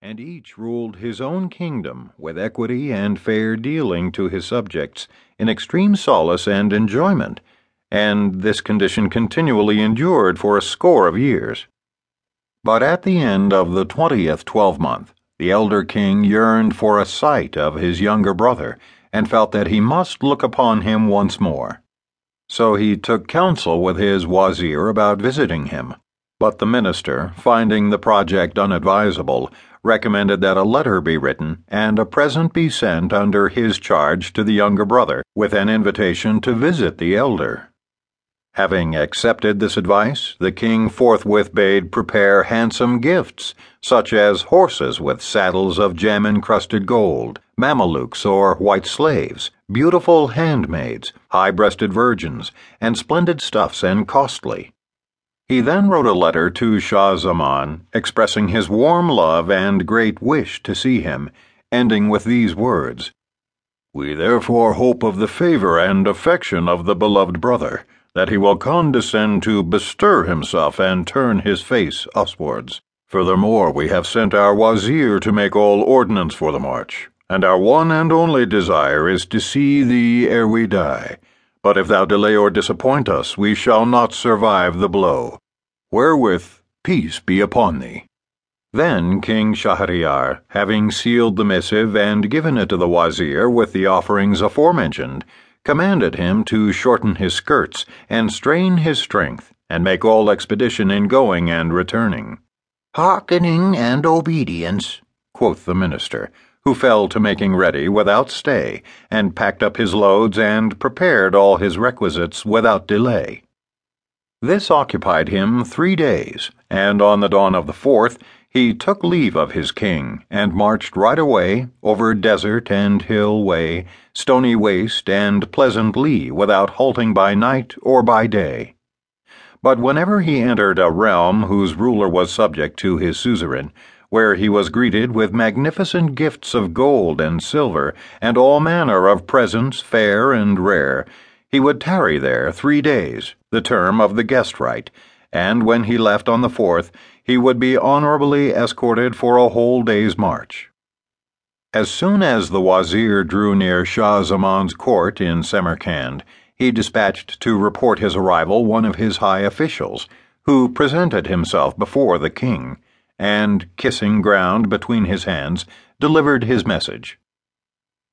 and each ruled his own kingdom with equity and fair dealing to his subjects in extreme solace and enjoyment, and this condition continually endured for a score of years. But at the end of the twentieth twelvemonth, the elder king yearned for a sight of his younger brother, and felt that he must look upon him once more. So he took counsel with his wazir about visiting him. But the minister, finding the project unadvisable, recommended that a letter be written and a present be sent under his charge to the younger brother, with an invitation to visit the elder. Having accepted this advice, the king forthwith bade prepare handsome gifts, such as horses with saddles of gem encrusted gold, mamelukes or white slaves, beautiful handmaids, high breasted virgins, and splendid stuffs and costly. He then wrote a letter to Shah Zaman, expressing his warm love and great wish to see him, ending with these words We therefore hope of the favor and affection of the beloved brother, that he will condescend to bestir himself and turn his face uswards. Furthermore, we have sent our wazir to make all ordnance for the march, and our one and only desire is to see thee ere we die. But if thou delay or disappoint us, we shall not survive the blow. Wherewith peace be upon thee. Then King Shahryar, having sealed the missive and given it to the wazir with the offerings aforementioned, commanded him to shorten his skirts and strain his strength, and make all expedition in going and returning. Hearkening and obedience, quoth the minister who fell to making ready without stay, and packed up his loads and prepared all his requisites without delay. This occupied him three days, and on the dawn of the fourth he took leave of his king, and marched right away over desert and hill way, stony waste and pleasant lea, without halting by night or by day. But whenever he entered a realm whose ruler was subject to his suzerain, where he was greeted with magnificent gifts of gold and silver, and all manner of presents fair and rare. He would tarry there three days, the term of the guest right, and when he left on the fourth, he would be honorably escorted for a whole day's march. As soon as the wazir drew near Shah Zaman's court in Samarkand, he dispatched to report his arrival one of his high officials, who presented himself before the king and, kissing ground between his hands, delivered his message.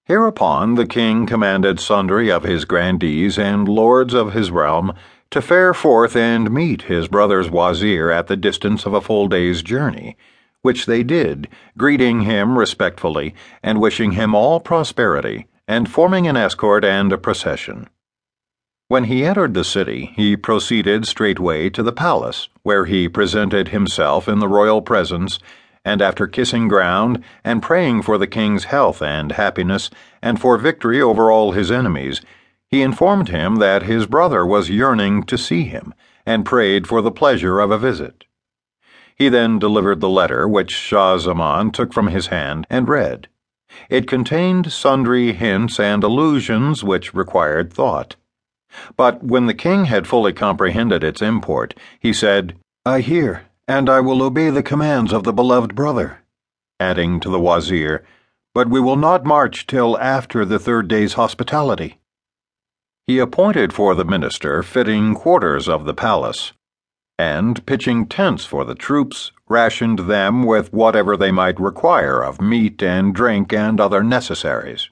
Hereupon the king commanded sundry of his grandees and lords of his realm to fare forth and meet his brother's wazir at the distance of a full day's journey, which they did, greeting him respectfully and wishing him all prosperity, and forming an escort and a procession. When he entered the city, he proceeded straightway to the palace, where he presented himself in the royal presence, and after kissing ground and praying for the king's health and happiness, and for victory over all his enemies, he informed him that his brother was yearning to see him, and prayed for the pleasure of a visit. He then delivered the letter which Shah Zaman took from his hand and read. It contained sundry hints and allusions which required thought. But when the king had fully comprehended its import, he said, I hear, and I will obey the commands of the beloved brother. Adding to the wazir, But we will not march till after the third day's hospitality. He appointed for the minister fitting quarters of the palace, and pitching tents for the troops, rationed them with whatever they might require of meat and drink and other necessaries.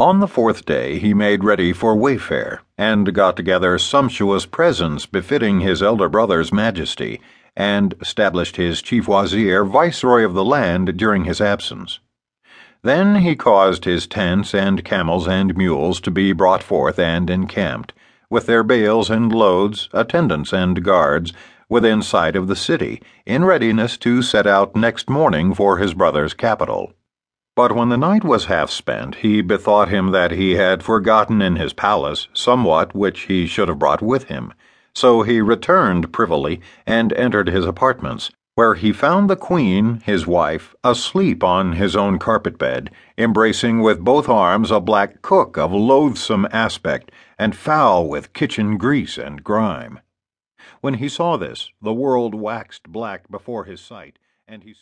On the fourth day he made ready for wayfare, and got together sumptuous presents befitting his elder brother's majesty, and established his chief wazir viceroy of the land during his absence. Then he caused his tents and camels and mules to be brought forth and encamped, with their bales and loads, attendants and guards, within sight of the city, in readiness to set out next morning for his brother's capital. But when the night was half spent, he bethought him that he had forgotten in his palace somewhat which he should have brought with him. So he returned privily and entered his apartments, where he found the queen, his wife, asleep on his own carpet bed, embracing with both arms a black cook of loathsome aspect and foul with kitchen grease and grime. When he saw this, the world waxed black before his sight, and he